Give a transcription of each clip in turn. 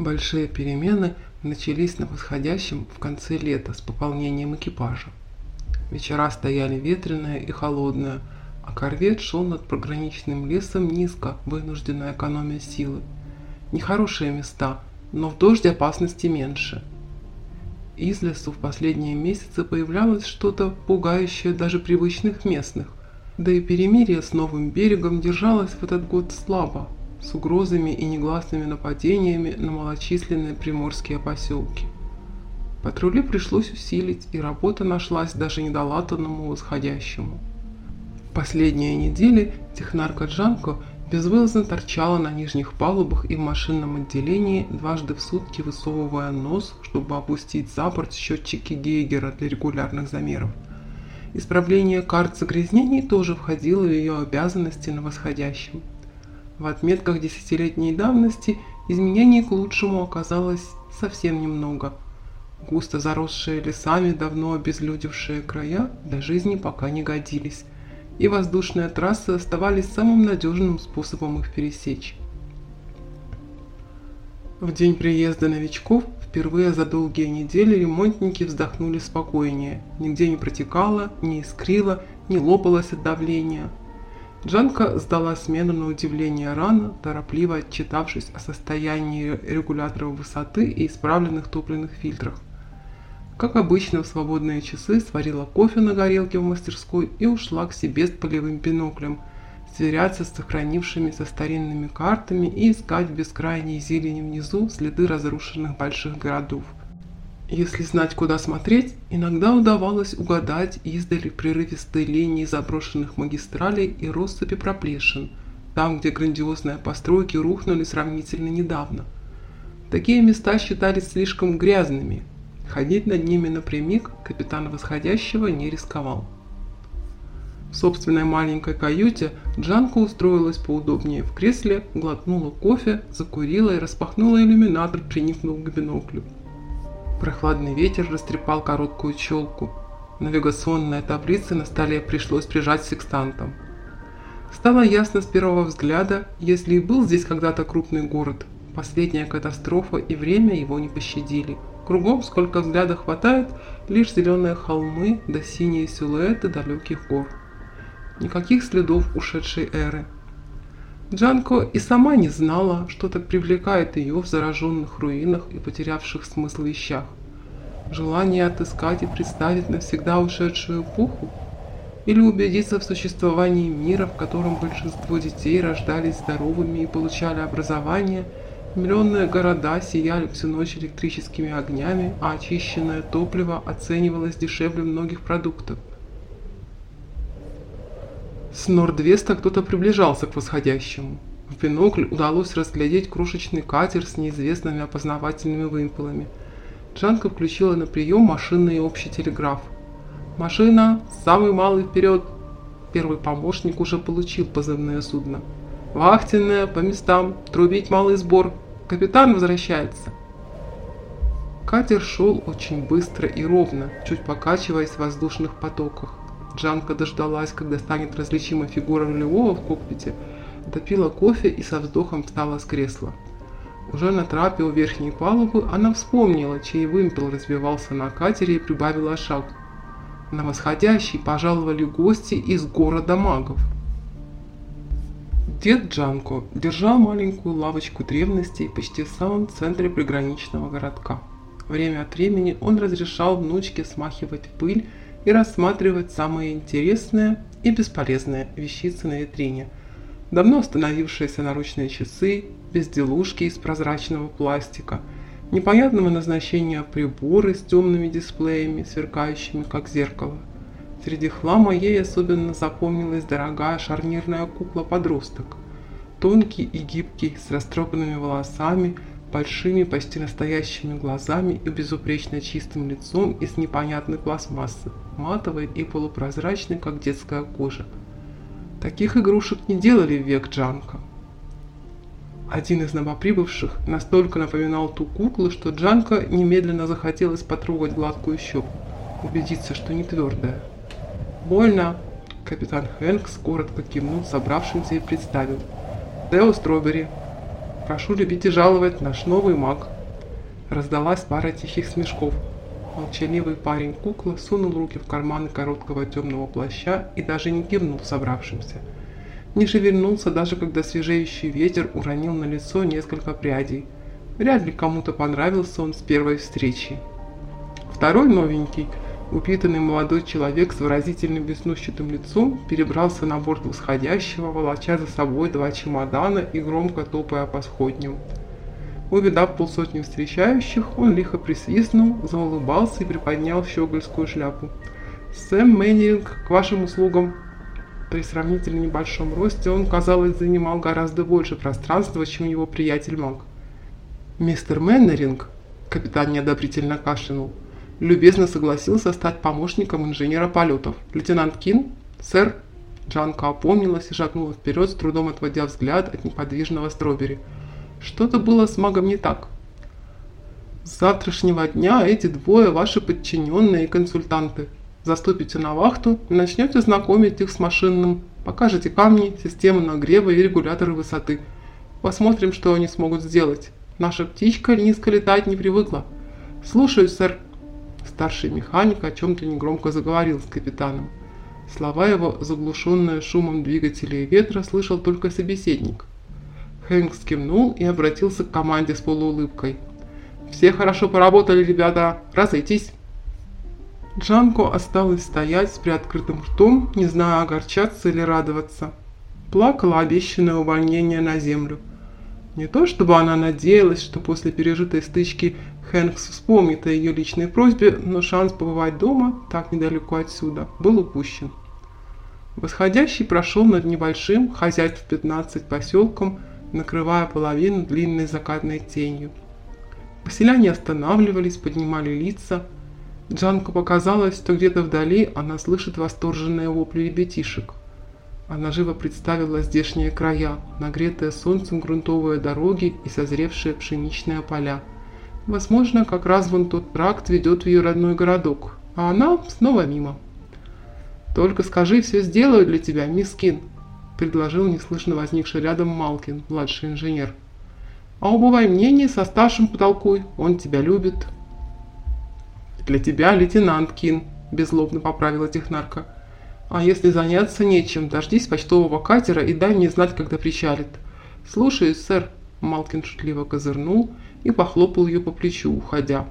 Большие перемены начались на восходящем в конце лета с пополнением экипажа. Вечера стояли ветреные и холодные, а корвет шел над пограничным лесом низко, вынужденная экономия силы. Нехорошие места, но в дождь опасности меньше. Из лесу в последние месяцы появлялось что-то пугающее даже привычных местных, да и перемирие с новым берегом держалось в этот год слабо, с угрозами и негласными нападениями на малочисленные приморские поселки. Патрули пришлось усилить, и работа нашлась даже недолатанному восходящему. Последние недели технарка Джанко безвылазно торчала на нижних палубах и в машинном отделении, дважды в сутки высовывая нос, чтобы опустить за борт счетчики Гейгера для регулярных замеров. Исправление карт загрязнений тоже входило в ее обязанности на восходящем. В отметках десятилетней давности изменений к лучшему оказалось совсем немного. Густо заросшие лесами давно обезлюдевшие края для жизни пока не годились, и воздушные трассы оставались самым надежным способом их пересечь. В день приезда новичков впервые за долгие недели ремонтники вздохнули спокойнее. Нигде не протекало, не искрило, не лопалось от давления – Джанка сдала смену на удивление рано, торопливо отчитавшись о состоянии регуляторов высоты и исправленных топливных фильтрах. Как обычно, в свободные часы сварила кофе на горелке в мастерской и ушла к себе с полевым биноклем, сверяться с сохранившимися старинными картами и искать в бескрайней зелени внизу следы разрушенных больших городов. Если знать, куда смотреть, иногда удавалось угадать издали прерывистые линии заброшенных магистралей и россыпи проплешин, там, где грандиозные постройки рухнули сравнительно недавно. Такие места считались слишком грязными. Ходить над ними напрямик капитан Восходящего не рисковал. В собственной маленькой каюте Джанка устроилась поудобнее в кресле, глотнула кофе, закурила и распахнула иллюминатор, приникнув к биноклю. Прохладный ветер растрепал короткую челку. Навигационная таблица на столе пришлось прижать секстантом. Стало ясно с первого взгляда, если и был здесь когда-то крупный город, последняя катастрофа и время его не пощадили. Кругом, сколько взгляда хватает, лишь зеленые холмы да синие силуэты далеких гор. Никаких следов ушедшей эры. Джанко и сама не знала, что так привлекает ее в зараженных руинах и потерявших смысл вещах. Желание отыскать и представить навсегда ушедшую эпоху? Или убедиться в существовании мира, в котором большинство детей рождались здоровыми и получали образование, миллионные города сияли всю ночь электрическими огнями, а очищенное топливо оценивалось дешевле многих продуктов. С Нордвеста кто-то приближался к восходящему. В бинокль удалось разглядеть крошечный катер с неизвестными опознавательными вымпелами. Джанка включила на прием машинный и общий телеграф. «Машина! Самый малый вперед!» Первый помощник уже получил позывное судно. «Вахтенная, по местам! Трубить малый сбор! Капитан возвращается!» Катер шел очень быстро и ровно, чуть покачиваясь в воздушных потоках. Джанка дождалась, когда станет различима фигура рулевого в кокпите, допила кофе и со вздохом встала с кресла. Уже на трапе у верхней палубы она вспомнила, чей вымпел разбивался на катере и прибавила шаг. На восходящий пожаловали гости из города магов. Дед Джанко держал маленькую лавочку древностей почти в самом центре приграничного городка. Время от времени он разрешал внучке смахивать пыль и рассматривать самые интересные и бесполезные вещицы на витрине. Давно установившиеся наручные часы, безделушки из прозрачного пластика, непонятного назначения приборы с темными дисплеями, сверкающими как зеркало. Среди хлама ей особенно запомнилась дорогая шарнирная кукла-подросток. Тонкий и гибкий, с растрепанными волосами, большими, почти настоящими глазами и безупречно чистым лицом из непонятной пластмассы, матовой и полупрозрачной, как детская кожа. Таких игрушек не делали в век Джанка. Один из новоприбывших настолько напоминал ту куклу, что Джанка немедленно захотелось потрогать гладкую щеку, убедиться, что не твердая. «Больно!» Капитан Хэнкс коротко кивнул собравшимся и представил. «Тео Стробери, Прошу любить и жаловать наш новый маг». Раздалась пара тихих смешков. Молчаливый парень-кукла сунул руки в карманы короткого темного плаща и даже не кивнул собравшимся. Не шевельнулся даже когда свежеющий ветер уронил на лицо несколько прядей. Вряд ли кому-то понравился он с первой встречи. Второй новенький, упитанный молодой человек с выразительным веснущатым лицом, перебрался на борт восходящего, волоча за собой два чемодана и громко топая по сходням. Увидав полсотни встречающих, он лихо присвистнул, заулыбался и приподнял щегольскую шляпу. «Сэм Мэннинг, к вашим услугам!» При сравнительно небольшом росте он, казалось, занимал гораздо больше пространства, чем его приятель Мак. «Мистер Мэннеринг», — капитан неодобрительно кашлянул, любезно согласился стать помощником инженера полетов. «Лейтенант Кин? Сэр?» Джанка опомнилась и шагнула вперед, с трудом отводя взгляд от неподвижного Стробери. Что-то было с магом не так. С завтрашнего дня эти двое ваши подчиненные и консультанты. Заступите на вахту и начнете знакомить их с машинным. Покажете камни, систему нагрева и регуляторы высоты. Посмотрим, что они смогут сделать. Наша птичка низко летать не привыкла. Слушаюсь, сэр. Старший механик о чем-то негромко заговорил с капитаном. Слова его, заглушенные шумом двигателя и ветра, слышал только собеседник. Хэнкс кивнул и обратился к команде с полуулыбкой. «Все хорошо поработали, ребята. Разойтись!» Джанко осталась стоять с приоткрытым ртом, не зная, огорчаться или радоваться. Плакала обещанное увольнение на землю. Не то чтобы она надеялась, что после пережитой стычки Хэнкс вспомнит о ее личной просьбе, но шанс побывать дома, так недалеко отсюда, был упущен. Восходящий прошел над небольшим, хозяйств 15 поселком, накрывая половину длинной закатной тенью. Поселяне останавливались, поднимали лица. Джанку показалось, что где-то вдали она слышит восторженные вопли ребятишек. Она живо представила здешние края, нагретые солнцем грунтовые дороги и созревшие пшеничные поля. Возможно, как раз вон тот тракт ведет в ее родной городок, а она снова мимо. «Только скажи, все сделаю для тебя, мисс Кин», предложил неслышно возникший рядом Малкин, младший инженер. «А убывай мнение, со старшим потолкуй, он тебя любит». «Для тебя лейтенант Кин», – беззлобно поправила технарка. «А если заняться нечем, дождись почтового катера и дай мне знать, когда причалит». «Слушаюсь, сэр», – Малкин шутливо козырнул и похлопал ее по плечу, уходя.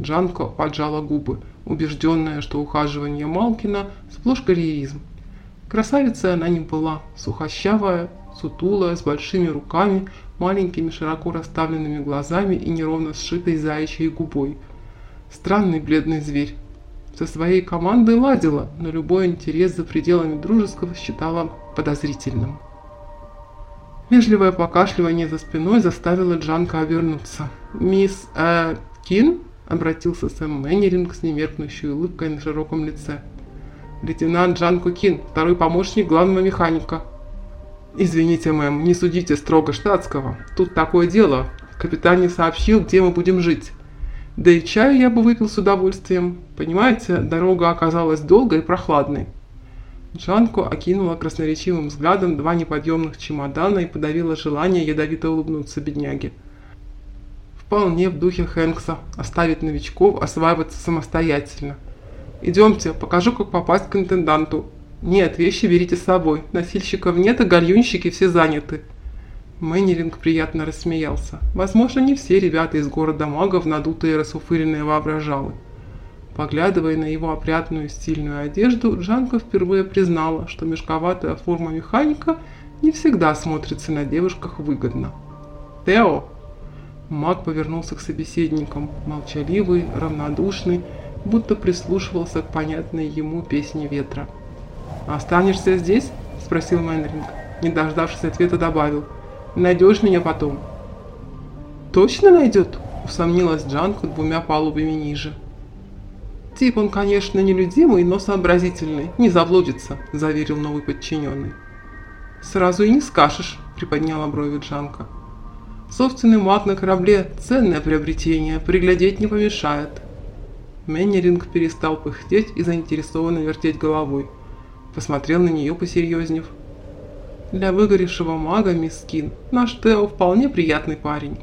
Джанко поджала губы, убежденная, что ухаживание Малкина – сплошь карьеризм. Красавицей она не была, сухощавая, сутулая, с большими руками, маленькими широко расставленными глазами и неровно сшитой заячьей губой. Странный бледный зверь. Со своей командой ладила, но любой интерес за пределами дружеского считала подозрительным. Вежливое покашливание за спиной заставило Джанка обернуться. «Мисс э, Кин?» – обратился Сэм Мэннеринг с немеркнущей улыбкой на широком лице – лейтенант Джан Кукин, второй помощник главного механика. Извините, мэм, не судите строго штатского. Тут такое дело. Капитан не сообщил, где мы будем жить. Да и чаю я бы выпил с удовольствием. Понимаете, дорога оказалась долгой и прохладной. Джанко окинула красноречивым взглядом два неподъемных чемодана и подавила желание ядовито улыбнуться бедняге. Вполне в духе Хэнкса оставить новичков осваиваться самостоятельно – Идемте, покажу, как попасть к интенданту. Нет, вещи берите с собой. Носильщиков нет, а гальюнщики все заняты. Мэннеринг приятно рассмеялся. Возможно, не все ребята из города магов надутые расуфыренные воображалы. Поглядывая на его опрятную стильную одежду, Джанка впервые признала, что мешковатая форма механика не всегда смотрится на девушках выгодно. «Тео!» Маг повернулся к собеседникам, молчаливый, равнодушный, будто прислушивался к понятной ему песне ветра. «Останешься здесь?» – спросил Мэнринг. Не дождавшись ответа, добавил. «Найдешь меня потом». «Точно найдет?» – усомнилась Джанка двумя палубами ниже. «Тип он, конечно, нелюдимый, но сообразительный, не заблудится», – заверил новый подчиненный. «Сразу и не скажешь», – приподняла брови Джанка. «Собственный маг на корабле – ценное приобретение, приглядеть не помешает», Меннеринг перестал пыхтеть и заинтересованно вертеть головой. Посмотрел на нее посерьезнев. Для выгоревшего мага Мискин наш Тео вполне приятный парень.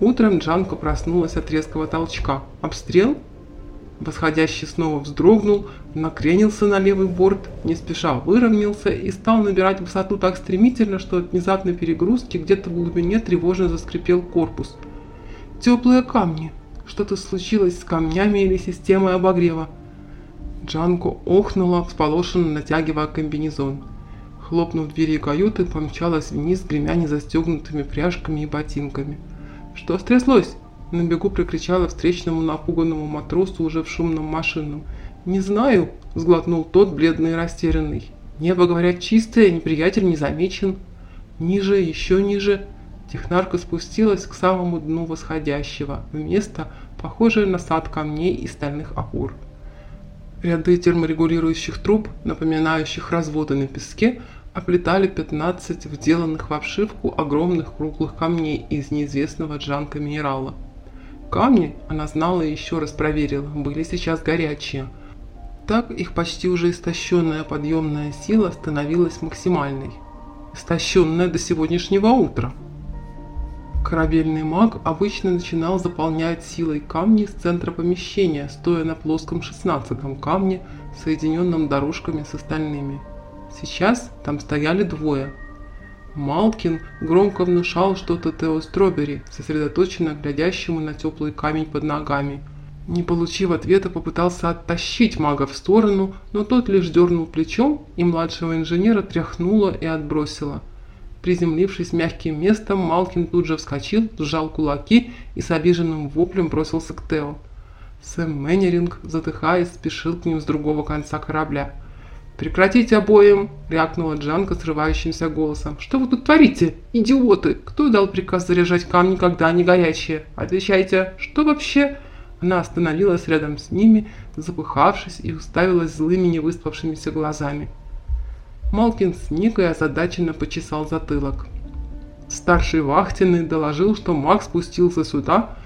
Утром Джанко проснулась от резкого толчка. Обстрел? Восходящий снова вздрогнул, накренился на левый борт, не спеша выровнялся и стал набирать высоту так стремительно, что от внезапной перегрузки где-то в глубине тревожно заскрипел корпус. Теплые камни. Что-то случилось с камнями или системой обогрева. Джанко охнула, всполошенно натягивая комбинезон. Хлопнув двери каюты, помчалась вниз, гремя незастегнутыми пряжками и ботинками. «Что стряслось?» На бегу прикричала встречному напуганному матросу уже в шумном машинном. «Не знаю», – сглотнул тот, бледный и растерянный. «Небо, говорят, чистое, неприятель не замечен». Ниже, еще ниже. Технарка спустилась к самому дну восходящего, в место, похожее на сад камней и стальных опор. Ряды терморегулирующих труб, напоминающих разводы на песке, оплетали 15 вделанных в обшивку огромных круглых камней из неизвестного джанка минерала. Камни, она знала и еще раз проверила, были сейчас горячие. Так их почти уже истощенная подъемная сила становилась максимальной. Истощенная до сегодняшнего утра. Корабельный маг обычно начинал заполнять силой камни с центра помещения, стоя на плоском шестнадцатом камне, соединенном дорожками с остальными. Сейчас там стояли двое. Малкин громко внушал что-то Тео Стробери, сосредоточенно глядящему на теплый камень под ногами. Не получив ответа, попытался оттащить мага в сторону, но тот лишь дернул плечом, и младшего инженера тряхнуло и отбросило. Приземлившись мягким местом, Малкин тут же вскочил, сжал кулаки и с обиженным воплем бросился к Тео. Сэм Мэннеринг, задыхаясь, спешил к ним с другого конца корабля – «Прекратите обоим!» – рявкнула Джанка срывающимся голосом. «Что вы тут творите? Идиоты! Кто дал приказ заряжать камни, когда они горячие? Отвечайте, что вообще?» Она остановилась рядом с ними, запыхавшись и уставилась злыми невыспавшимися глазами. Малкин сник и озадаченно почесал затылок. Старший вахтенный доложил, что Макс спустился сюда.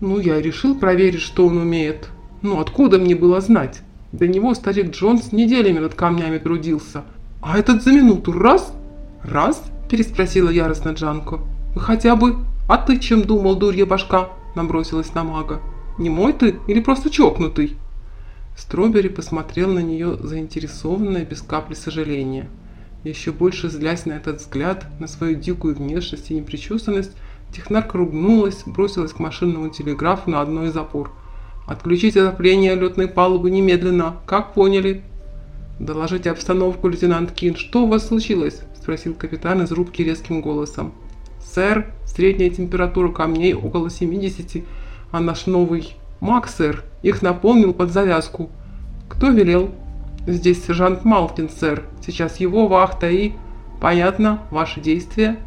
Ну, я решил проверить, что он умеет. Ну, откуда мне было знать? До него старик Джонс неделями над камнями трудился. А этот за минуту раз? Раз? Переспросила яростно Джанко. Вы хотя бы... А ты чем думал, дурья башка? Набросилась на мага. Не мой ты или просто чокнутый? Стробери посмотрел на нее заинтересованно без капли сожаления. Еще больше злясь на этот взгляд, на свою дикую внешность и непричесанность, технарка ругнулась, бросилась к машинному телеграфу на одной из опор – Отключить отопление летной палубы немедленно. Как поняли? Доложите обстановку, лейтенант Кин. Что у вас случилось? Спросил капитан из рубки резким голосом. Сэр, средняя температура камней около 70, а наш новый маг, сэр, их наполнил под завязку. Кто велел? Здесь сержант Малкин, сэр. Сейчас его вахта и... Понятно, ваши действия?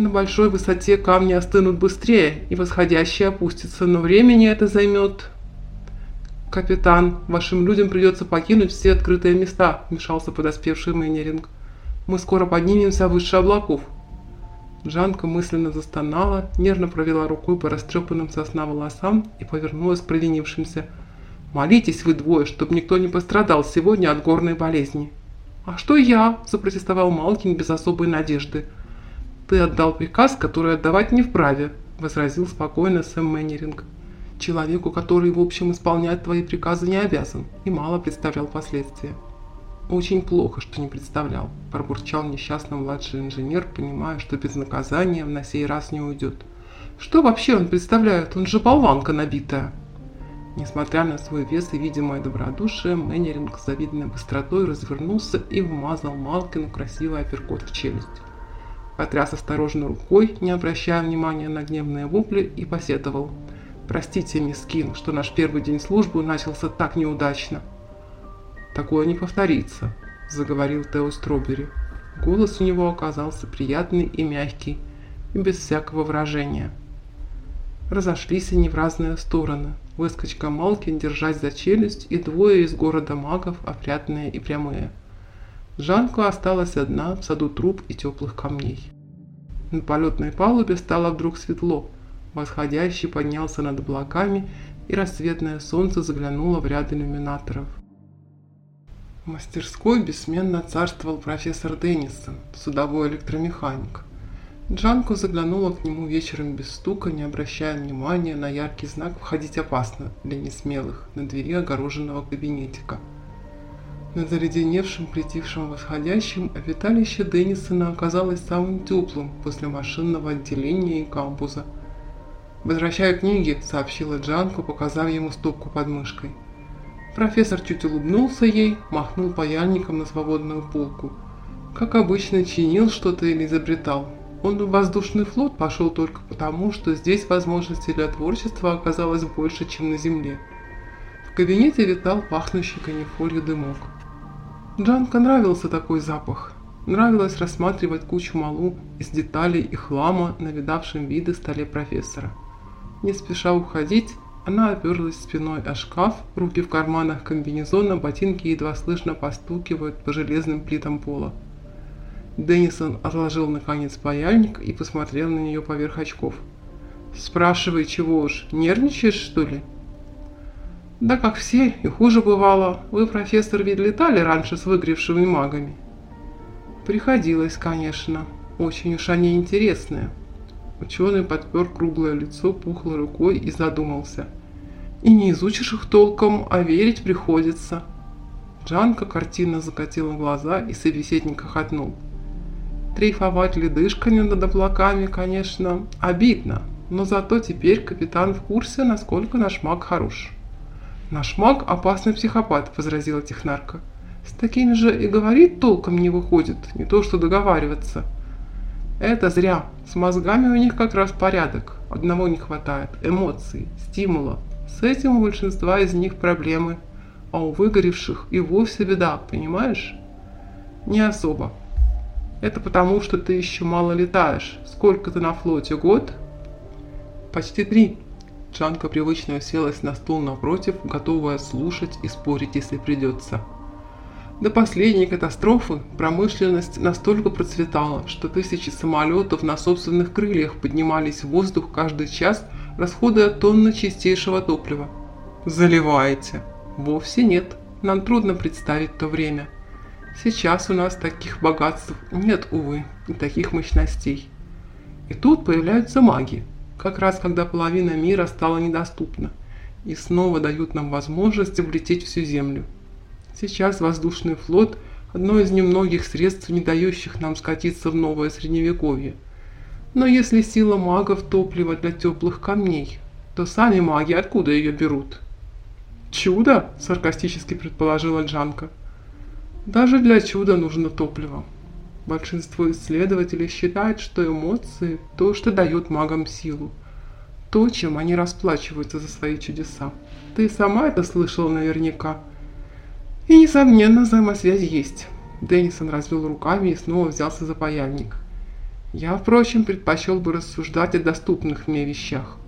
На большой высоте камни остынут быстрее, и восходящие опустятся, но времени это займет. «Капитан, вашим людям придется покинуть все открытые места», – вмешался подоспевший Мэннеринг. «Мы скоро поднимемся выше облаков». Жанка мысленно застонала, нервно провела рукой по растрепанным сосна волосам и повернулась к провинившимся. «Молитесь вы двое, чтобы никто не пострадал сегодня от горной болезни». «А что я?» – запротестовал Малкин без особой надежды – «Ты отдал приказ, который отдавать не вправе», – возразил спокойно Сэм Мэннеринг. «Человеку, который, в общем, исполнять твои приказы не обязан и мало представлял последствия». «Очень плохо, что не представлял», – пробурчал несчастный младший инженер, понимая, что без наказания на сей раз не уйдет. «Что вообще он представляет? Он же болванка набитая!» Несмотря на свой вес и видимое добродушие, Мэннеринг с завидной быстротой развернулся и вмазал Малкину красивый апперкот в челюсть потряс осторожно рукой, не обращая внимания на гневные вопли, и посетовал. «Простите, мисс Кин, что наш первый день службы начался так неудачно». «Такое не повторится», – заговорил Тео Стробери. Голос у него оказался приятный и мягкий, и без всякого выражения. Разошлись они в разные стороны. Выскочка Малкин, держась за челюсть, и двое из города магов, опрятные и прямые – Жанка осталась одна в саду труб и теплых камней. На полетной палубе стало вдруг светло. Восходящий поднялся над облаками, и рассветное солнце заглянуло в ряд иллюминаторов. В мастерской бессменно царствовал профессор Деннисон, судовой электромеханик. Джанко заглянула к нему вечером без стука, не обращая внимания на яркий знак «Входить опасно» для несмелых на двери огороженного кабинетика. На заледеневшем, притихшем восходящем обиталище Деннисона оказалось самым теплым после машинного отделения и кампуса. «Возвращаю книги», — сообщила Джанко, показав ему стопку под мышкой. Профессор чуть улыбнулся ей, махнул паяльником на свободную полку. Как обычно, чинил что-то или изобретал, он в воздушный флот пошел только потому, что здесь возможностей для творчества оказалось больше, чем на Земле. В кабинете витал пахнущий канифолью дымок. Джанка нравился такой запах. Нравилось рассматривать кучу малу из деталей и хлама на видавшем виды столе профессора. Не спеша уходить, она оперлась спиной о шкаф, руки в карманах комбинезона, ботинки едва слышно постукивают по железным плитам пола. Деннисон отложил наконец паяльник и посмотрел на нее поверх очков. «Спрашивай, чего уж, нервничаешь, что ли?» «Да как все, и хуже бывало. Вы, профессор, ведь летали раньше с выгревшими магами?» «Приходилось, конечно. Очень уж они интересные». Ученый подпер круглое лицо пухлой рукой и задумался. «И не изучишь их толком, а верить приходится». Джанка картинно закатила глаза, и собеседник охотнул. Дрейфовать ледышками над облаками, конечно, обидно, но зато теперь капитан в курсе, насколько наш маг хорош. «Наш маг – опасный психопат», – возразила технарка. «С такими же и говорить толком не выходит, не то что договариваться». «Это зря. С мозгами у них как раз порядок. Одного не хватает – эмоций, стимула. С этим у большинства из них проблемы. А у выгоревших и вовсе беда, понимаешь?» «Не особо. Это потому, что ты еще мало летаешь. Сколько ты на флоте? Год? Почти три. Джанка привычно уселась на стул напротив, готовая слушать и спорить, если придется. До последней катастрофы промышленность настолько процветала, что тысячи самолетов на собственных крыльях поднимались в воздух каждый час, расходуя тонны чистейшего топлива. Заливаете? Вовсе нет. Нам трудно представить то время – Сейчас у нас таких богатств нет, увы, и таких мощностей. И тут появляются маги, как раз когда половина мира стала недоступна, и снова дают нам возможность облететь всю Землю. Сейчас воздушный флот – одно из немногих средств, не дающих нам скатиться в новое средневековье. Но если сила магов – топливо для теплых камней, то сами маги откуда ее берут? «Чудо!» – саркастически предположила Джанка – даже для чуда нужно топливо. Большинство исследователей считает, что эмоции – то, что дает магам силу. То, чем они расплачиваются за свои чудеса. Ты сама это слышала наверняка. И, несомненно, взаимосвязь есть. Деннисон развел руками и снова взялся за паяльник. Я, впрочем, предпочел бы рассуждать о доступных мне вещах.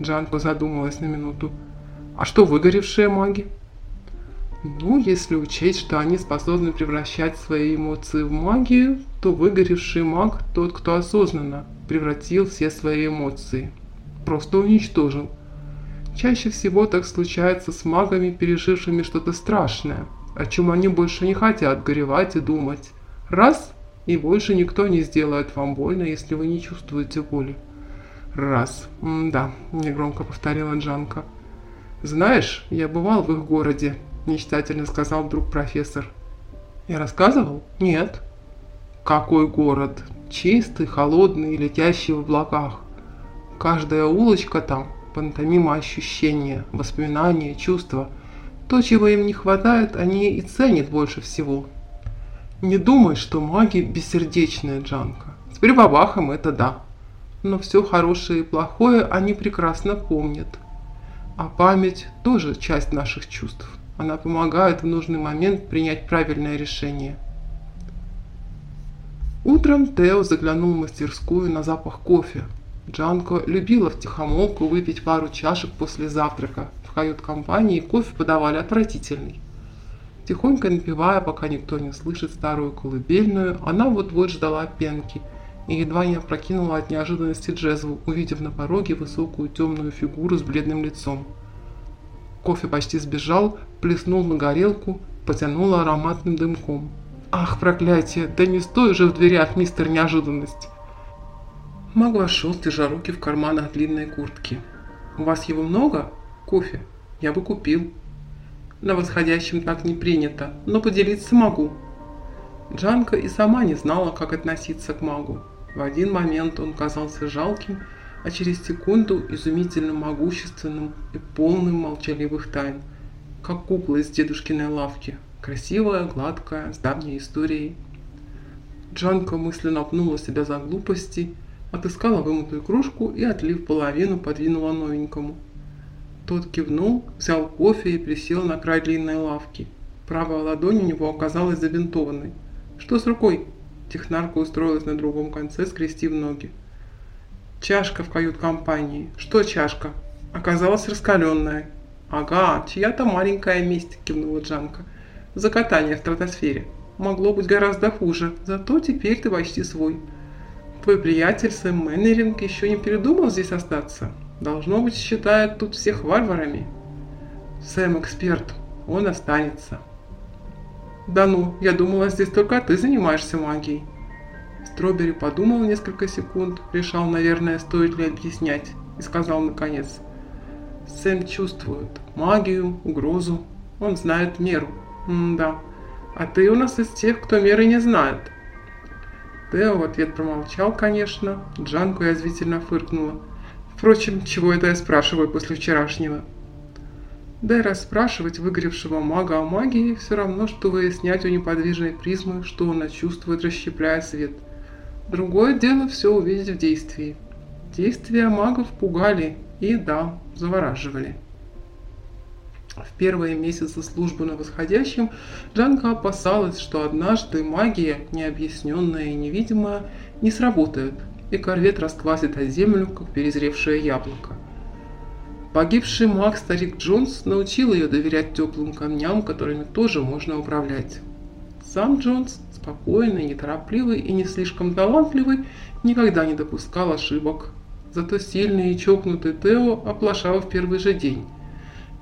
Джанко задумалась на минуту. А что выгоревшие маги? Ну, если учесть, что они способны превращать свои эмоции в магию, то выгоревший маг – тот, кто осознанно превратил все свои эмоции. Просто уничтожил. Чаще всего так случается с магами, пережившими что-то страшное, о чем они больше не хотят горевать и думать. Раз – и больше никто не сделает вам больно, если вы не чувствуете боли. Раз. М да, негромко повторила Джанка. Знаешь, я бывал в их городе, мечтательно сказал вдруг профессор. Я рассказывал? Нет. Какой город? Чистый, холодный, летящий в облаках. Каждая улочка там – пантомима ощущения, воспоминания, чувства. То, чего им не хватает, они и ценят больше всего. Не думай, что маги – бессердечная Джанка. С прибабахом это да. Но все хорошее и плохое они прекрасно помнят. А память – тоже часть наших чувств. Она помогает в нужный момент принять правильное решение. Утром Тео заглянул в мастерскую на запах кофе. Джанко любила втихомолку выпить пару чашек после завтрака. В кают-компании кофе подавали отвратительный. Тихонько напевая, пока никто не слышит старую колыбельную, она вот-вот ждала пенки и едва не опрокинула от неожиданности джезву, увидев на пороге высокую темную фигуру с бледным лицом. Кофе почти сбежал, плеснул на горелку потянуло ароматным дымком. «Ах, проклятие! Да не стой же в дверях, мистер Неожиданность!» Маг вошел, держа руки в карманах длинной куртки. «У вас его много? Кофе? Я бы купил». «На восходящем так не принято, но поделиться могу». Джанка и сама не знала, как относиться к магу. В один момент он казался жалким, а через секунду изумительно могущественным и полным молчаливых тайн, как кукла из дедушкиной лавки, красивая, гладкая, с давней историей. Джанка мысленно пнула себя за глупости, отыскала вымытую кружку и, отлив половину, подвинула новенькому. Тот кивнул, взял кофе и присел на край длинной лавки. Правая ладонь у него оказалась забинтованной. «Что с рукой?» Технарка устроилась на другом конце, скрестив ноги. Чашка в кают-компании. Что чашка? Оказалась раскаленная. Ага, чья-то маленькая месть, кивнула Джанка. За катание в стратосфере. Могло быть гораздо хуже, зато теперь ты почти свой. Твой приятель Сэм Мэннеринг еще не передумал здесь остаться? Должно быть, считает тут всех варварами. Сэм эксперт, он останется. Да ну, я думала, здесь только ты занимаешься магией. Стробери подумал несколько секунд, решал, наверное, стоит ли объяснять, и сказал наконец. Сэм чувствует магию, угрозу, он знает меру. М-да, а ты у нас из тех, кто меры не знает. Тео в ответ промолчал, конечно, Джанку язвительно фыркнула. Впрочем, чего это я спрашиваю после вчерашнего? Да и расспрашивать выгоревшего мага о магии все равно, что выяснять у неподвижной призмы, что она чувствует, расщепляя свет – Другое дело все увидеть в действии. Действия магов пугали и, да, завораживали. В первые месяцы службы на восходящем Джанка опасалась, что однажды магия, необъясненная и невидимая, не сработает, и корвет расквасит о землю, как перезревшее яблоко. Погибший маг старик Джонс научил ее доверять теплым камням, которыми тоже можно управлять. Сам Джонс спокойный, неторопливый и не слишком талантливый, никогда не допускал ошибок. Зато сильный и чокнутый Тео оплошал в первый же день.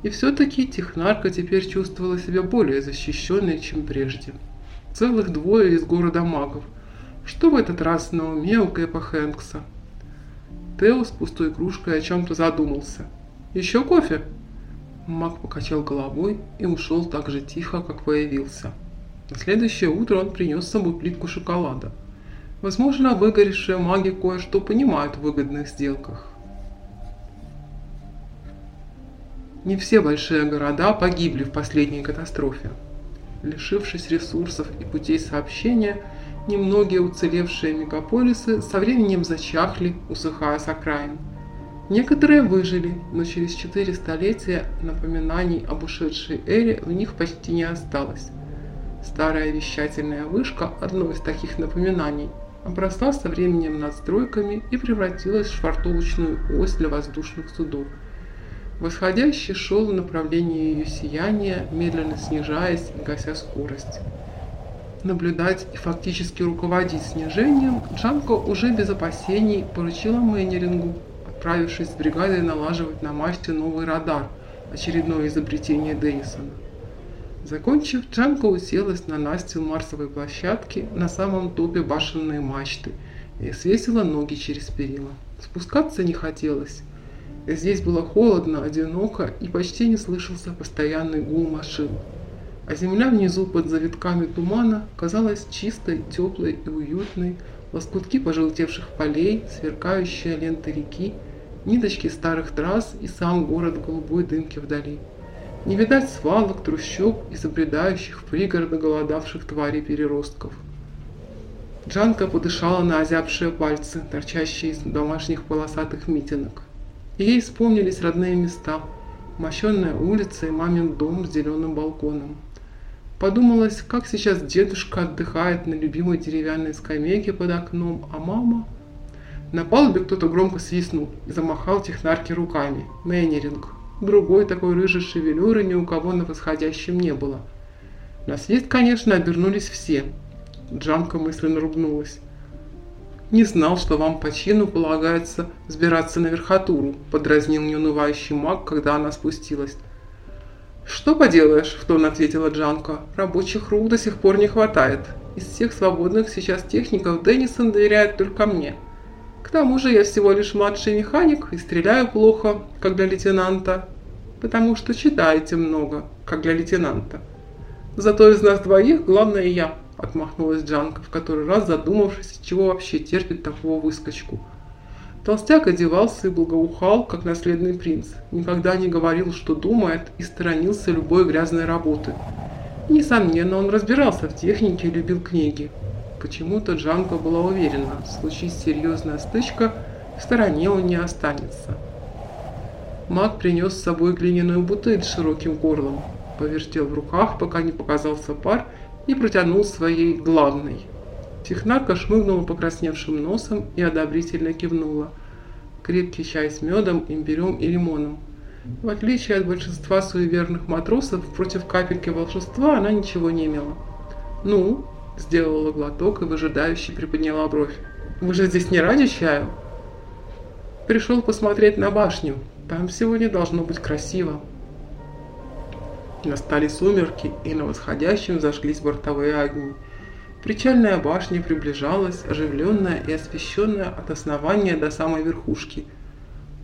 И все-таки технарка теперь чувствовала себя более защищенной, чем прежде. Целых двое из города магов. Что в этот раз на уме у Кэпа Хэнкса? Тео с пустой кружкой о чем-то задумался. «Еще кофе?» Маг покачал головой и ушел так же тихо, как появился. На следующее утро он принес с собой плитку шоколада. Возможно, выгоревшие маги кое-что понимают в выгодных сделках. Не все большие города погибли в последней катастрофе. Лишившись ресурсов и путей сообщения, немногие уцелевшие мегаполисы со временем зачахли, усыхая с окраин. Некоторые выжили, но через четыре столетия напоминаний об ушедшей эре в них почти не осталось. Старая вещательная вышка, одно из таких напоминаний, обросла со временем надстройками и превратилась в швартовочную ось для воздушных судов. Восходящий шел в направлении ее сияния, медленно снижаясь и гася скорость. Наблюдать и фактически руководить снижением Джанко уже без опасений поручила Мейнерингу, отправившись с бригадой налаживать на мачте новый радар, очередное изобретение Деннисона. Закончив, Джанка уселась на настил марсовой площадки на самом топе башенной мачты и свесила ноги через перила. Спускаться не хотелось. Здесь было холодно, одиноко и почти не слышался постоянный гул машин. А земля внизу под завитками тумана казалась чистой, теплой и уютной, лоскутки пожелтевших полей, сверкающие ленты реки, ниточки старых трасс и сам город голубой дымке вдали. Не видать свалок, трущоб и забредающих в пригороды голодавших тварей-переростков. Джанка подышала на озябшие пальцы, торчащие из домашних полосатых митинок. Ей вспомнились родные места, мощенная улица и мамин дом с зеленым балконом. Подумалось, как сейчас дедушка отдыхает на любимой деревянной скамейке под окном, а мама... На палубе кто-то громко свистнул и замахал технарки руками. Мейнеринг. Другой такой рыжей шевелюры ни у кого на восходящем не было. На свист, конечно, обернулись все. Джанка мысленно ругнулась. «Не знал, что вам по чину полагается взбираться на верхотуру», – подразнил неунывающий маг, когда она спустилась. «Что поделаешь?» – в тон ответила Джанка. «Рабочих рук до сих пор не хватает. Из всех свободных сейчас техников Деннисон доверяет только мне. Тому же я всего лишь младший механик и стреляю плохо, как для лейтенанта, потому что читаете много, как для лейтенанта. Зато из нас двоих главное я», – отмахнулась Джанка, в который раз задумавшись, чего вообще терпит такого выскочку – Толстяк одевался и благоухал, как наследный принц. Никогда не говорил, что думает, и сторонился любой грязной работы. Несомненно, он разбирался в технике и любил книги. Почему-то Джанко была уверена, случись серьезная стычка, в стороне он не останется. Маг принес с собой глиняную бутыль с широким горлом, повертел в руках, пока не показался пар, и протянул своей главной – Технарка шмыгнула покрасневшим носом и одобрительно кивнула. Крепкий чай с медом, имбирем и лимоном. В отличие от большинства суеверных матросов, против капельки волшебства она ничего не имела. «Ну?» – сделала глоток и выжидающе приподняла бровь. «Вы же здесь не ради чаю?» «Пришел посмотреть на башню. Там сегодня должно быть красиво». Настали сумерки, и на восходящем зажглись бортовые огни – Причальная башня приближалась, оживленная и освещенная от основания до самой верхушки.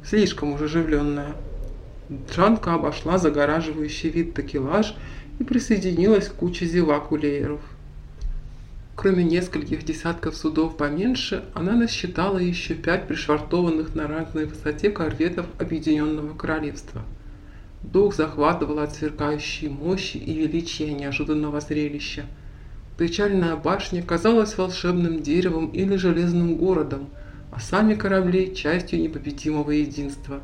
Слишком уж оживленная. Джанка обошла загораживающий вид такелаж и присоединилась к куче зевак улееров. Кроме нескольких десятков судов поменьше, она насчитала еще пять пришвартованных на разной высоте корветов Объединенного Королевства. Дух захватывал от сверкающей мощи и величия неожиданного зрелища – Причальная башня казалась волшебным деревом или железным городом, а сами корабли – частью непобедимого единства.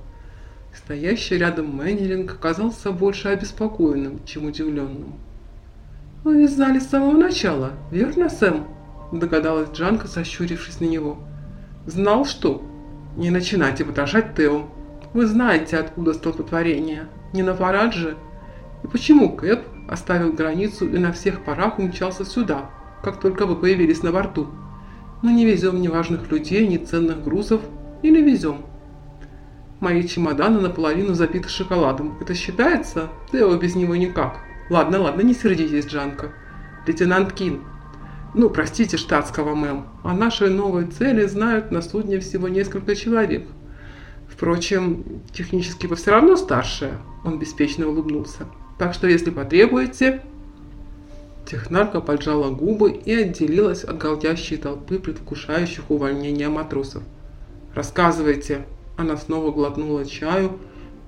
Стоящий рядом Мэннеринг казался больше обеспокоенным, чем удивленным. «Вы знали с самого начала, верно, Сэм?» – догадалась Джанка, сощурившись на него. «Знал что? Не начинайте подражать Тео. Вы знаете, откуда столпотворение. Не на парад же. И почему Кэп оставил границу и на всех парах умчался сюда, как только вы появились на борту. Мы не везем ни важных людей, ни ценных грузов, или везем. Мои чемоданы наполовину забиты шоколадом. Это считается? Тео без него никак. Ладно, ладно, не сердитесь, Джанка. Лейтенант Кин. Ну, простите штатского мэм. О нашей новой цели знают на судне всего несколько человек. Впрочем, технически вы все равно старшая. Он беспечно улыбнулся. Так что, если потребуете...» Технарка поджала губы и отделилась от голдящей толпы, предвкушающих увольнения матросов. «Рассказывайте!» Она снова глотнула чаю,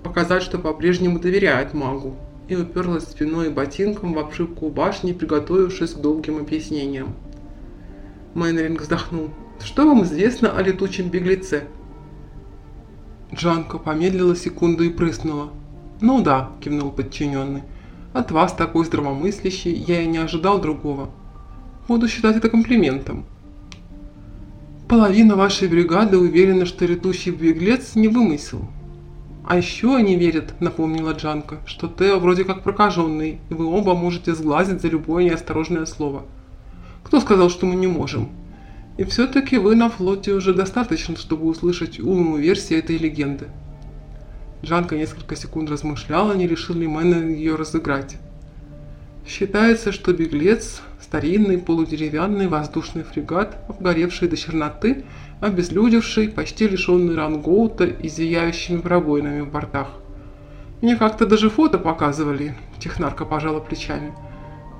показать, что по-прежнему доверяет магу, и уперлась спиной и ботинком в обшивку башни, приготовившись к долгим объяснениям. Мейнринг вздохнул. «Что вам известно о летучем беглеце?» Джанка помедлила секунду и прыснула. «Ну да», – кивнул подчиненный. «От вас, такой здравомыслящий, я и не ожидал другого. Буду считать это комплиментом». «Половина вашей бригады уверена, что летущий беглец не вымысел». «А еще они верят», – напомнила Джанка, – «что Тео вроде как прокаженный, и вы оба можете сглазить за любое неосторожное слово». «Кто сказал, что мы не можем?» «И все-таки вы на флоте уже достаточно, чтобы услышать умную версию этой легенды». Жанка несколько секунд размышляла, не решил ли Мэн ее разыграть. Считается, что «Беглец» – старинный полудеревянный воздушный фрегат, обгоревший до черноты, обезлюдевший, почти лишенный рангоута и зияющими пробоинами в бортах. Мне как-то даже фото показывали, технарка пожала плечами.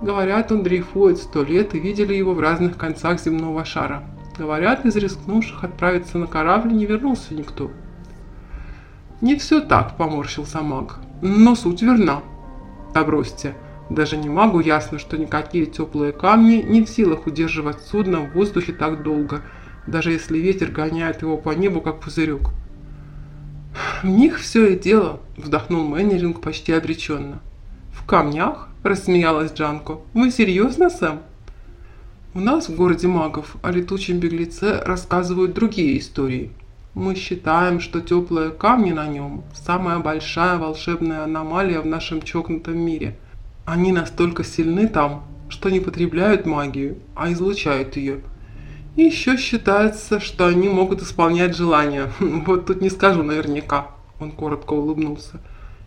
Говорят, он дрейфует сто лет и видели его в разных концах земного шара. Говорят, из рискнувших отправиться на корабль не вернулся никто. «Не все так», – поморщился маг. «Но суть верна». «Да бросьте. Даже не магу ясно, что никакие теплые камни не в силах удерживать судно в воздухе так долго, даже если ветер гоняет его по небу, как пузырек». «В них все и дело», – вздохнул Мэннеринг почти обреченно. «В камнях?» – рассмеялась Джанко. «Вы серьезно, Сэм?» «У нас в городе магов о летучем беглеце рассказывают другие истории», мы считаем, что теплые камни на нем – самая большая волшебная аномалия в нашем чокнутом мире. Они настолько сильны там, что не потребляют магию, а излучают ее. И еще считается, что они могут исполнять желания. Вот тут не скажу наверняка. Он коротко улыбнулся.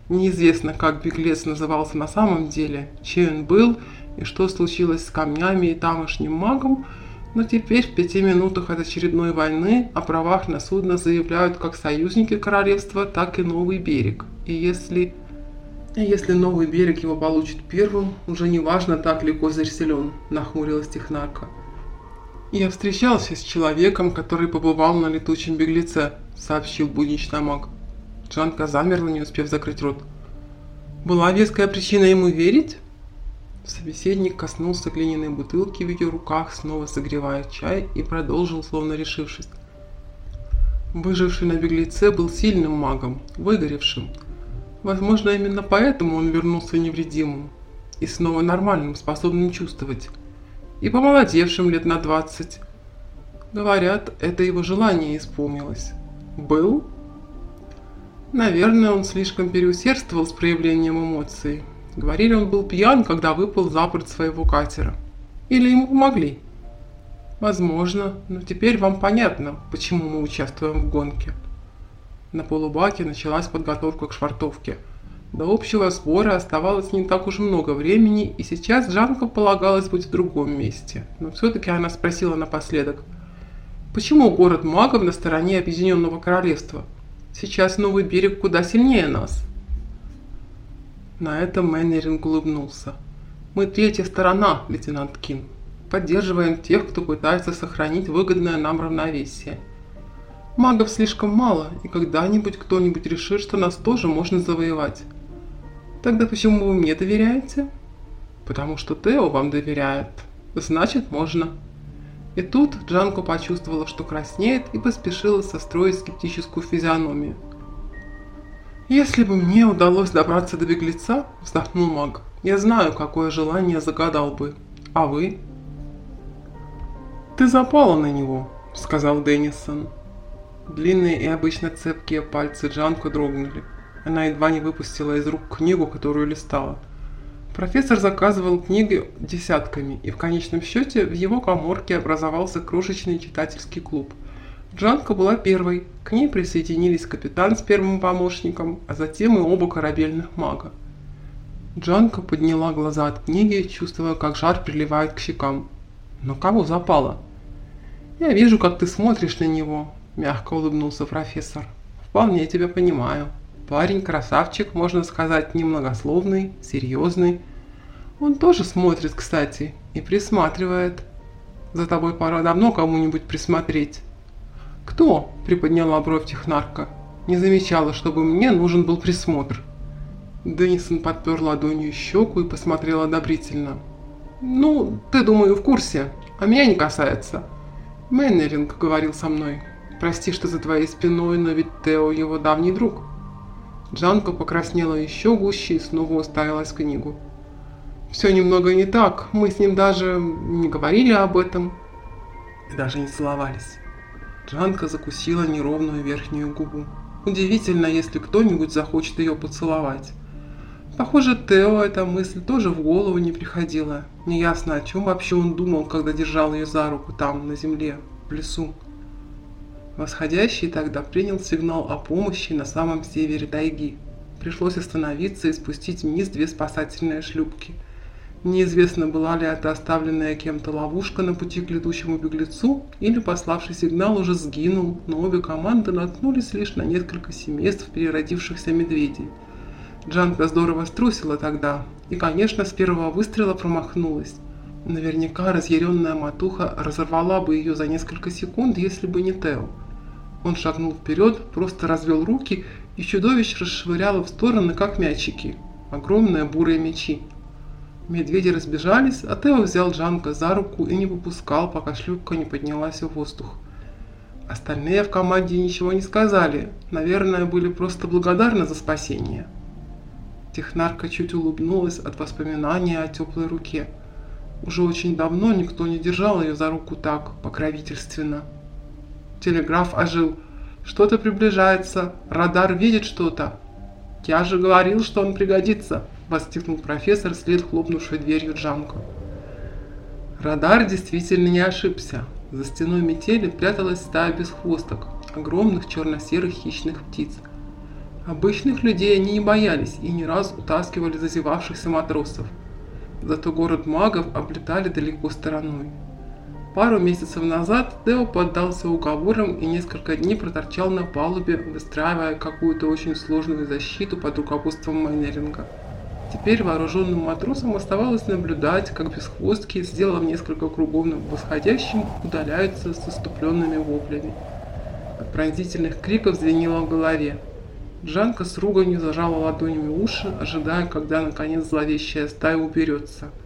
Неизвестно, как беглец назывался на самом деле, чей он был и что случилось с камнями и тамошним магом, но теперь в пяти минутах от очередной войны о правах на судно заявляют как союзники королевства, так и Новый берег. И если... И если Новый берег его получит первым, уже не важно, так ли козырь силен, нахмурилась технарка. Я встречался с человеком, который побывал на летучем беглеце, сообщил буднично маг. Джанка замерла, не успев закрыть рот. Была веская причина ему верить? Собеседник коснулся глиняной бутылки в ее руках, снова согревая чай, и продолжил, словно решившись. Выживший на беглеце был сильным магом, выгоревшим. Возможно, именно поэтому он вернулся невредимым и снова нормальным, способным чувствовать. И помолодевшим лет на двадцать. Говорят, это его желание исполнилось. Был? Наверное, он слишком переусердствовал с проявлением эмоций, Говорили, он был пьян, когда выпал за борт своего катера. Или ему помогли. Возможно, но теперь вам понятно, почему мы участвуем в гонке. На полубаке началась подготовка к швартовке. До общего сбора оставалось не так уж много времени, и сейчас Жанка полагалось быть в другом месте. Но все-таки она спросила напоследок, почему город магов на стороне Объединенного Королевства? Сейчас Новый берег куда сильнее нас. На это Мэннеринг улыбнулся. «Мы третья сторона, лейтенант Кин. Поддерживаем тех, кто пытается сохранить выгодное нам равновесие. Магов слишком мало, и когда-нибудь кто-нибудь решит, что нас тоже можно завоевать. Тогда почему вы мне доверяете? Потому что Тео вам доверяет. Значит, можно. И тут Джанко почувствовала, что краснеет, и поспешила состроить скептическую физиономию. «Если бы мне удалось добраться до беглеца», – вздохнул маг, – «я знаю, какое желание загадал бы. А вы?» «Ты запала на него», – сказал Деннисон. Длинные и обычно цепкие пальцы Джанко дрогнули. Она едва не выпустила из рук книгу, которую листала. Профессор заказывал книги десятками, и в конечном счете в его коморке образовался крошечный читательский клуб – Джанка была первой. К ней присоединились капитан с первым помощником, а затем и оба корабельных мага. Джанка подняла глаза от книги, чувствуя, как жар приливает к щекам. Но кого запало? «Я вижу, как ты смотришь на него», – мягко улыбнулся профессор. «Вполне тебя понимаю. Парень красавчик, можно сказать, немногословный, серьезный. Он тоже смотрит, кстати, и присматривает. За тобой пора давно кому-нибудь присмотреть». «Кто?» – приподняла бровь технарка. «Не замечала, чтобы мне нужен был присмотр». Деннисон подпер ладонью щеку и посмотрел одобрительно. «Ну, ты, думаю, в курсе, а меня не касается. Мэннеринг говорил со мной. Прости, что за твоей спиной, но ведь Тео его давний друг». Джанка покраснела еще гуще и снова уставилась в книгу. «Все немного не так, мы с ним даже не говорили об этом и даже не целовались». Жанка закусила неровную верхнюю губу. Удивительно, если кто-нибудь захочет ее поцеловать. Похоже, Тео эта мысль тоже в голову не приходила. Неясно, о чем вообще он думал, когда держал ее за руку там, на земле, в лесу. Восходящий тогда принял сигнал о помощи на самом севере тайги. Пришлось остановиться и спустить вниз две спасательные шлюпки – Неизвестно, была ли это оставленная кем-то ловушка на пути к летучему беглецу, или пославший сигнал уже сгинул, но обе команды наткнулись лишь на несколько семейств переродившихся медведей. Джанка здорово струсила тогда, и, конечно, с первого выстрела промахнулась. Наверняка разъяренная матуха разорвала бы ее за несколько секунд, если бы не Тео. Он шагнул вперед, просто развел руки, и чудовищ расшвыряло в стороны, как мячики. Огромные бурые мячи. Медведи разбежались, а Тео взял Джанка за руку и не выпускал, пока шлюпка не поднялась в воздух. Остальные в команде ничего не сказали, наверное, были просто благодарны за спасение. Технарка чуть улыбнулась от воспоминания о теплой руке. Уже очень давно никто не держал ее за руку так, покровительственно. Телеграф ожил. Что-то приближается, радар видит что-то. Я же говорил, что он пригодится воскликнул профессор вслед хлопнувшей дверью Джанко. Радар действительно не ошибся. За стеной метели пряталась стая бесхвосток, огромных черно-серых хищных птиц. Обычных людей они не боялись и не раз утаскивали зазевавшихся матросов. Зато город магов облетали далеко стороной. Пару месяцев назад Тео поддался уговорам и несколько дней проторчал на палубе, выстраивая какую-то очень сложную защиту под руководством Майнеринга. Теперь вооруженным матросам оставалось наблюдать, как бесхвостки, сделав несколько кругов над восходящим, удаляются с иступленными воплями. От пронзительных криков звенело в голове. Джанка с руганью зажала ладонями уши, ожидая, когда наконец зловещая стая уберется –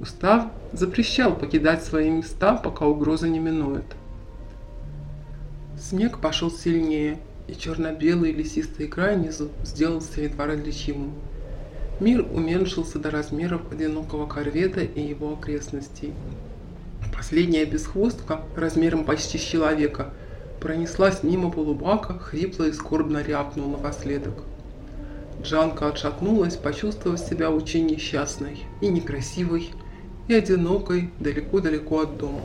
Устав запрещал покидать свои места, пока угроза не минует. Снег пошел сильнее, и черно-белый лесистый край внизу сделался едва различимым. Мир уменьшился до размеров одинокого корвета и его окрестностей. Последняя бесхвостка, размером почти с человека, пронеслась мимо полубака, хрипло и скорбно рявкнул напоследок. Джанка отшатнулась, почувствовав себя очень несчастной и некрасивой, и одинокой, далеко-далеко от дома.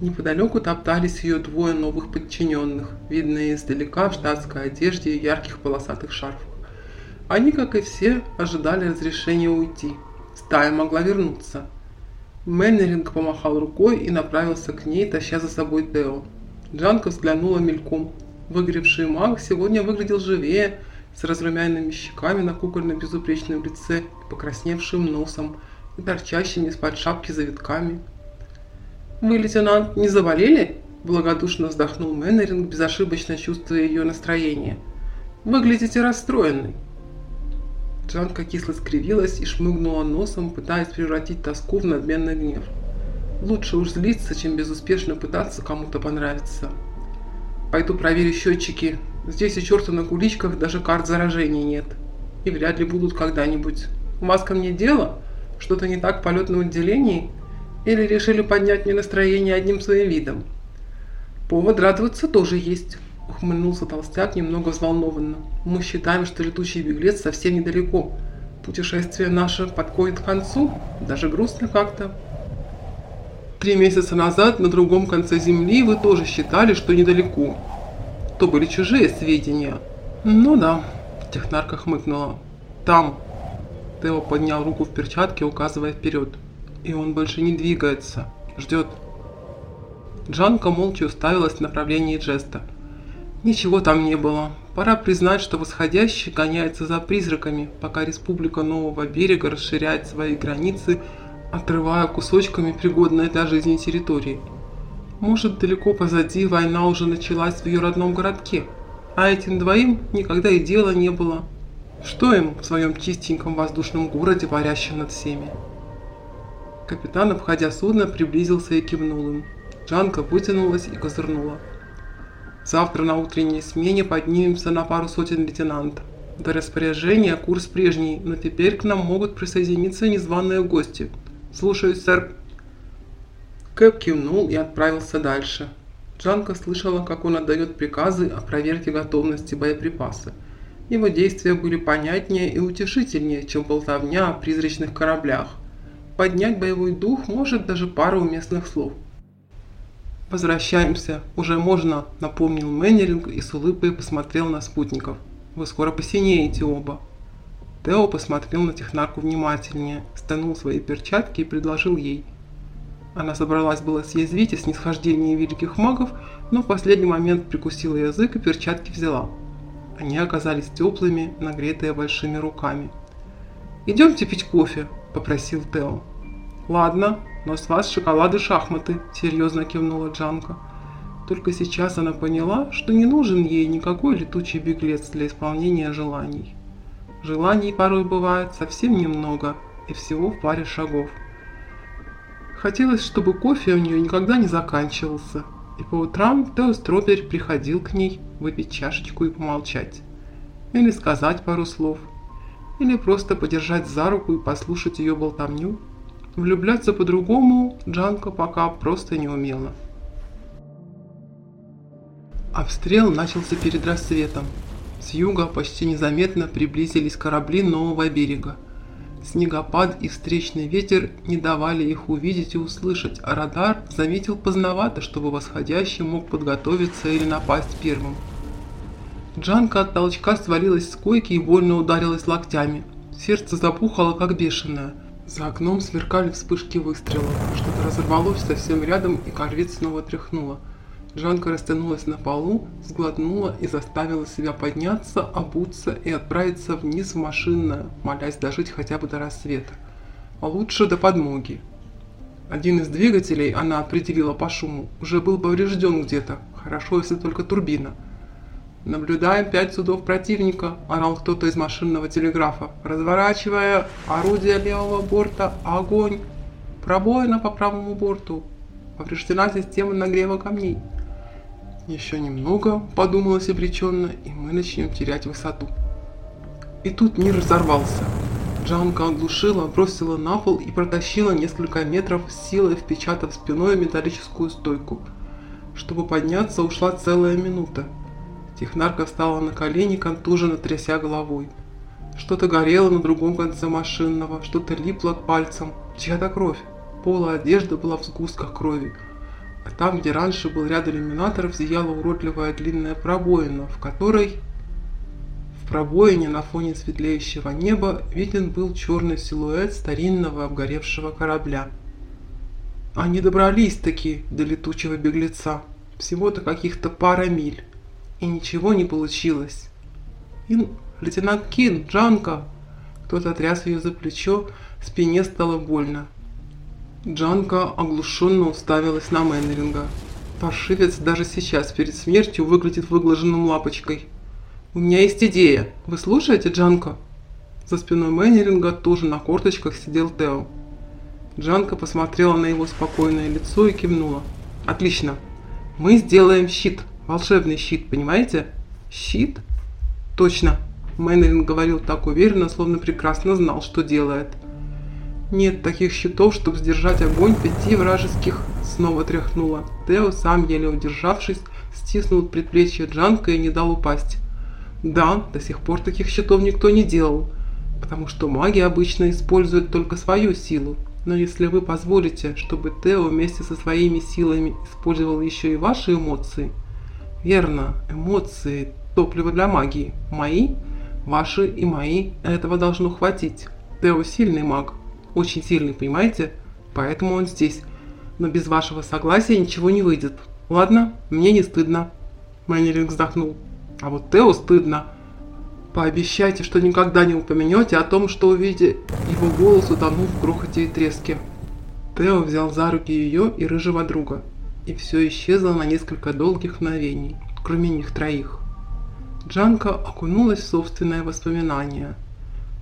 Неподалеку топтались ее двое новых подчиненных, видные издалека в штатской одежде и ярких полосатых шарфах. Они, как и все, ожидали разрешения уйти. Стая могла вернуться. Меннеринг помахал рукой и направился к ней, таща за собой Тео. Джанка взглянула мельком. Выгоревший маг сегодня выглядел живее, с разрумяненными щеками на кукольно-безупречном лице и покрасневшим носом – торчащими из-под шапки завитками. «Вы, лейтенант, не заболели?» – благодушно вздохнул Мэннеринг, безошибочно чувствуя ее настроение. «Выглядите расстроенной». Джанка кисло скривилась и шмыгнула носом, пытаясь превратить тоску в надменный гнев. Лучше уж злиться, чем безуспешно пытаться кому-то понравиться. Пойду проверю счетчики. Здесь и черту на куличках даже карт заражения нет. И вряд ли будут когда-нибудь. У вас ко мне дело? Что-то не так в полетном отделении? Или решили поднять мне настроение одним своим видом? Повод радоваться тоже есть, ухмыльнулся толстяк немного взволнованно. Мы считаем, что летучий беглец совсем недалеко. Путешествие наше подходит к концу, даже грустно как-то. Три месяца назад на другом конце Земли вы тоже считали, что недалеко. То были чужие сведения. Ну да, технарка хмыкнула. Там, Тео поднял руку в перчатке, указывая вперед. И он больше не двигается. Ждет. Джанка молча уставилась в направлении жеста. Ничего там не было. Пора признать, что восходящий гоняется за призраками, пока Республика Нового Берега расширяет свои границы, отрывая кусочками пригодные для жизни территории. Может, далеко позади война уже началась в ее родном городке, а этим двоим никогда и дела не было. Что им в своем чистеньком воздушном городе, парящем над всеми? Капитан, обходя судно, приблизился и кивнул им. Жанка вытянулась и козырнула. Завтра на утренней смене поднимемся на пару сотен лейтенантов. До распоряжения курс прежний, но теперь к нам могут присоединиться незваные гости. Слушаюсь, сэр. Кэп кивнул и отправился дальше. Джанка слышала, как он отдает приказы о проверке готовности боеприпаса. Его действия были понятнее и утешительнее, чем болтовня о призрачных кораблях. Поднять боевой дух может даже пара уместных слов. «Возвращаемся, уже можно», – напомнил Мэннеринг и с улыбкой посмотрел на спутников. «Вы скоро посинеете оба». Тео посмотрел на технарку внимательнее, стянул свои перчатки и предложил ей. Она собралась было съязвить о снисхождении великих магов, но в последний момент прикусила язык и перчатки взяла. Они оказались теплыми, нагретые большими руками. «Идемте пить кофе», – попросил Тео. «Ладно, но с вас шоколад и шахматы», – серьезно кивнула Джанка. Только сейчас она поняла, что не нужен ей никакой летучий беглец для исполнения желаний. Желаний порой бывает совсем немного и всего в паре шагов. Хотелось, чтобы кофе у нее никогда не заканчивался – и по утрам Тео Стробери приходил к ней выпить чашечку и помолчать. Или сказать пару слов. Или просто подержать за руку и послушать ее болтовню. Влюбляться по-другому Джанка пока просто не умела. Обстрел начался перед рассветом. С юга почти незаметно приблизились корабли нового берега – Снегопад и встречный ветер не давали их увидеть и услышать, а радар заметил поздновато, чтобы восходящий мог подготовиться или напасть первым. Джанка от толчка свалилась с койки и больно ударилась локтями. Сердце запухало, как бешеное. За окном сверкали вспышки выстрелов. Что-то разорвалось совсем рядом, и корвет снова тряхнуло. Жанка растянулась на полу, сглотнула и заставила себя подняться, обуться и отправиться вниз в машинное, молясь дожить хотя бы до рассвета. А лучше до подмоги. Один из двигателей, она определила по шуму, уже был поврежден где-то, хорошо, если только турбина. «Наблюдаем пять судов противника», – орал кто-то из машинного телеграфа. «Разворачивая орудие левого борта, огонь! Пробоина по правому борту! Повреждена система нагрева камней!» Еще немного, подумалось обреченно, и мы начнем терять высоту. И тут мир взорвался. Джанка оглушила, бросила на пол и протащила несколько метров силой, впечатав спиной металлическую стойку. Чтобы подняться, ушла целая минута. Технарка встала на колени, контуженно тряся головой. Что-то горело на другом конце машинного, что-то липло к пальцам. Чья-то кровь. Пола одежда была в сгустках крови. Там, где раньше был ряд иллюминаторов, зияла уродливая длинная пробоина, в которой... В пробоине на фоне светлеющего неба виден был черный силуэт старинного обгоревшего корабля. Они добрались-таки до летучего беглеца. Всего-то каких-то пара миль. И ничего не получилось. Ин, лейтенант Кин, Джанка! Кто-то тряс ее за плечо, спине стало больно. Джанка оглушенно уставилась на Мэннеринга. Паршивец даже сейчас, перед смертью, выглядит выглаженным лапочкой. «У меня есть идея. Вы слушаете, Джанка?» За спиной Мэннеринга тоже на корточках сидел Тео. Джанка посмотрела на его спокойное лицо и кивнула. «Отлично. Мы сделаем щит. Волшебный щит, понимаете?» «Щит?» «Точно!» Мэннеринг говорил так уверенно, словно прекрасно знал, что делает – нет таких щитов, чтобы сдержать огонь пяти вражеских. Снова тряхнула. Тео, сам еле удержавшись, стиснул предплечье Джанка и не дал упасть. Да, до сих пор таких щитов никто не делал, потому что маги обычно используют только свою силу. Но если вы позволите, чтобы Тео вместе со своими силами использовал еще и ваши эмоции, верно, эмоции, топливо для магии, мои, ваши и мои, этого должно хватить. Тео сильный маг, очень сильный, понимаете? Поэтому он здесь. Но без вашего согласия ничего не выйдет. Ладно, мне не стыдно. Мэннеринг вздохнул. А вот Тео стыдно. Пообещайте, что никогда не упомянете о том, что увидите. Его голос утонул в грохоте и треске. Тео взял за руки ее и рыжего друга. И все исчезло на несколько долгих мгновений, кроме них троих. Джанка окунулась в собственное воспоминание –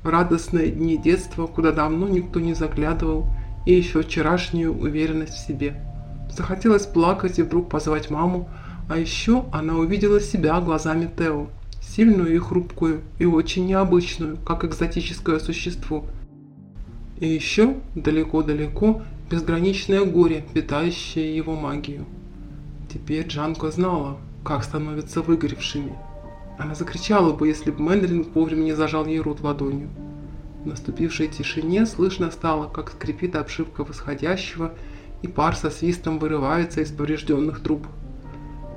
радостные дни детства, куда давно никто не заглядывал, и еще вчерашнюю уверенность в себе. Захотелось плакать и вдруг позвать маму, а еще она увидела себя глазами Тео, сильную и хрупкую, и очень необычную, как экзотическое существо. И еще далеко-далеко безграничное горе, питающее его магию. Теперь Джанко знала, как становятся выгоревшими – она закричала бы, если бы Мэндринг вовремя не зажал ей рот ладонью. В наступившей тишине слышно стало, как скрипит обшивка восходящего, и пар со свистом вырывается из поврежденных труб.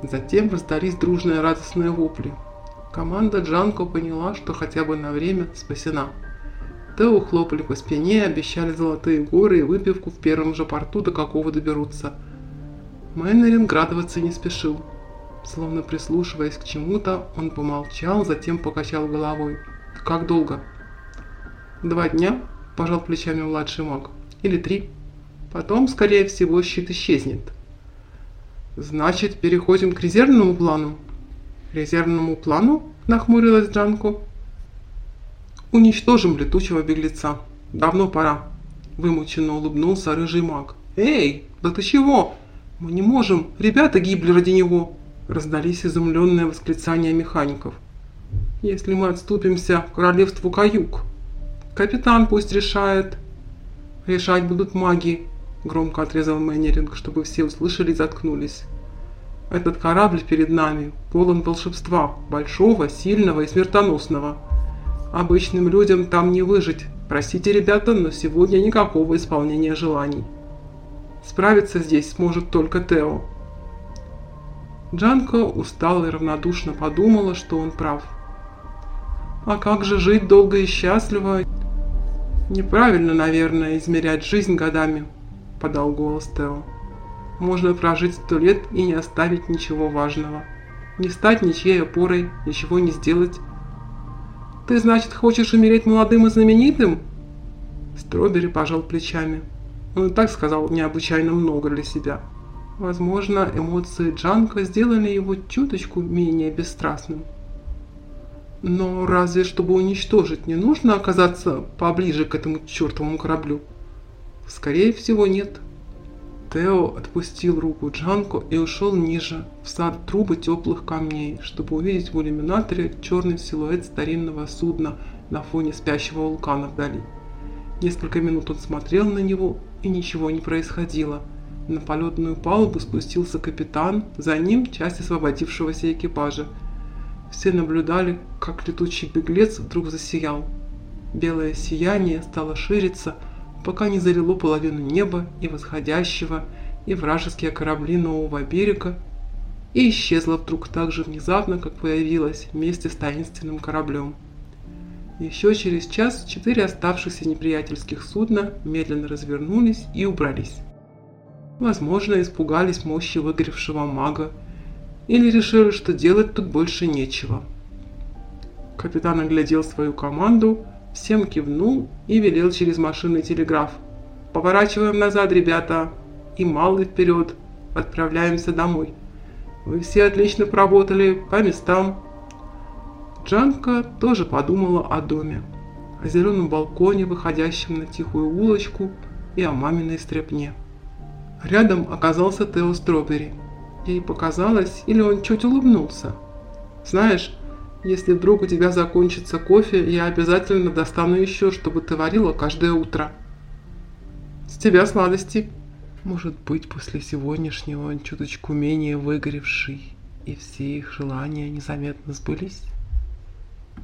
Затем раздались дружные радостные вопли. Команда Джанко поняла, что хотя бы на время спасена. Тео хлопали по спине, обещали золотые горы и выпивку в первом же порту, до какого доберутся. Мэннеринг радоваться не спешил. Словно прислушиваясь к чему-то, он помолчал, затем покачал головой. «Как долго?» «Два дня», – пожал плечами младший маг. «Или три. Потом, скорее всего, щит исчезнет». «Значит, переходим к резервному плану?» «Резервному плану?» – нахмурилась Джанко. «Уничтожим летучего беглеца. Давно пора», – вымученно улыбнулся рыжий маг. «Эй, да ты чего? Мы не можем, ребята гибли ради него!» Раздались изумленные восклицания механиков. «Если мы отступимся к королевству Каюк, капитан пусть решает. Решать будут маги», — громко отрезал Мэннеринг, чтобы все услышали и заткнулись. «Этот корабль перед нами полон волшебства, большого, сильного и смертоносного. Обычным людям там не выжить. Простите, ребята, но сегодня никакого исполнения желаний. Справиться здесь сможет только Тео». Джанка устало и равнодушно подумала, что он прав. А как же жить долго и счастливо? Неправильно, наверное, измерять жизнь годами, подал голос Тео. Можно прожить сто лет и не оставить ничего важного. Не стать ничьей опорой, ничего не сделать. Ты, значит, хочешь умереть молодым и знаменитым? Стробери пожал плечами. Он и так сказал необычайно много для себя. Возможно, эмоции Джанка сделали его чуточку менее бесстрастным. Но разве чтобы уничтожить, не нужно оказаться поближе к этому чертовому кораблю? Скорее всего, нет. Тео отпустил руку Джанко и ушел ниже, в сад трубы теплых камней, чтобы увидеть в иллюминаторе черный силуэт старинного судна на фоне спящего вулкана вдали. Несколько минут он смотрел на него, и ничего не происходило – на полетную палубу спустился капитан, за ним часть освободившегося экипажа. Все наблюдали, как летучий беглец вдруг засиял. Белое сияние стало шириться, пока не залило половину неба и восходящего, и вражеские корабли нового берега, и исчезло вдруг так же внезапно, как появилось вместе с таинственным кораблем. Еще через час четыре оставшихся неприятельских судна медленно развернулись и убрались. Возможно, испугались мощи выгоревшего мага или решили, что делать тут больше нечего. Капитан оглядел свою команду, всем кивнул и велел через машинный телеграф. «Поворачиваем назад, ребята, и малый вперед, отправляемся домой. Вы все отлично поработали, по местам». Джанка тоже подумала о доме, о зеленом балконе, выходящем на тихую улочку, и о маминой стряпне. Рядом оказался Тео Стробери. Ей показалось, или он чуть улыбнулся. «Знаешь, если вдруг у тебя закончится кофе, я обязательно достану еще, чтобы ты варила каждое утро». «С тебя сладости». Может быть, после сегодняшнего он чуточку менее выгоревший, и все их желания незаметно сбылись?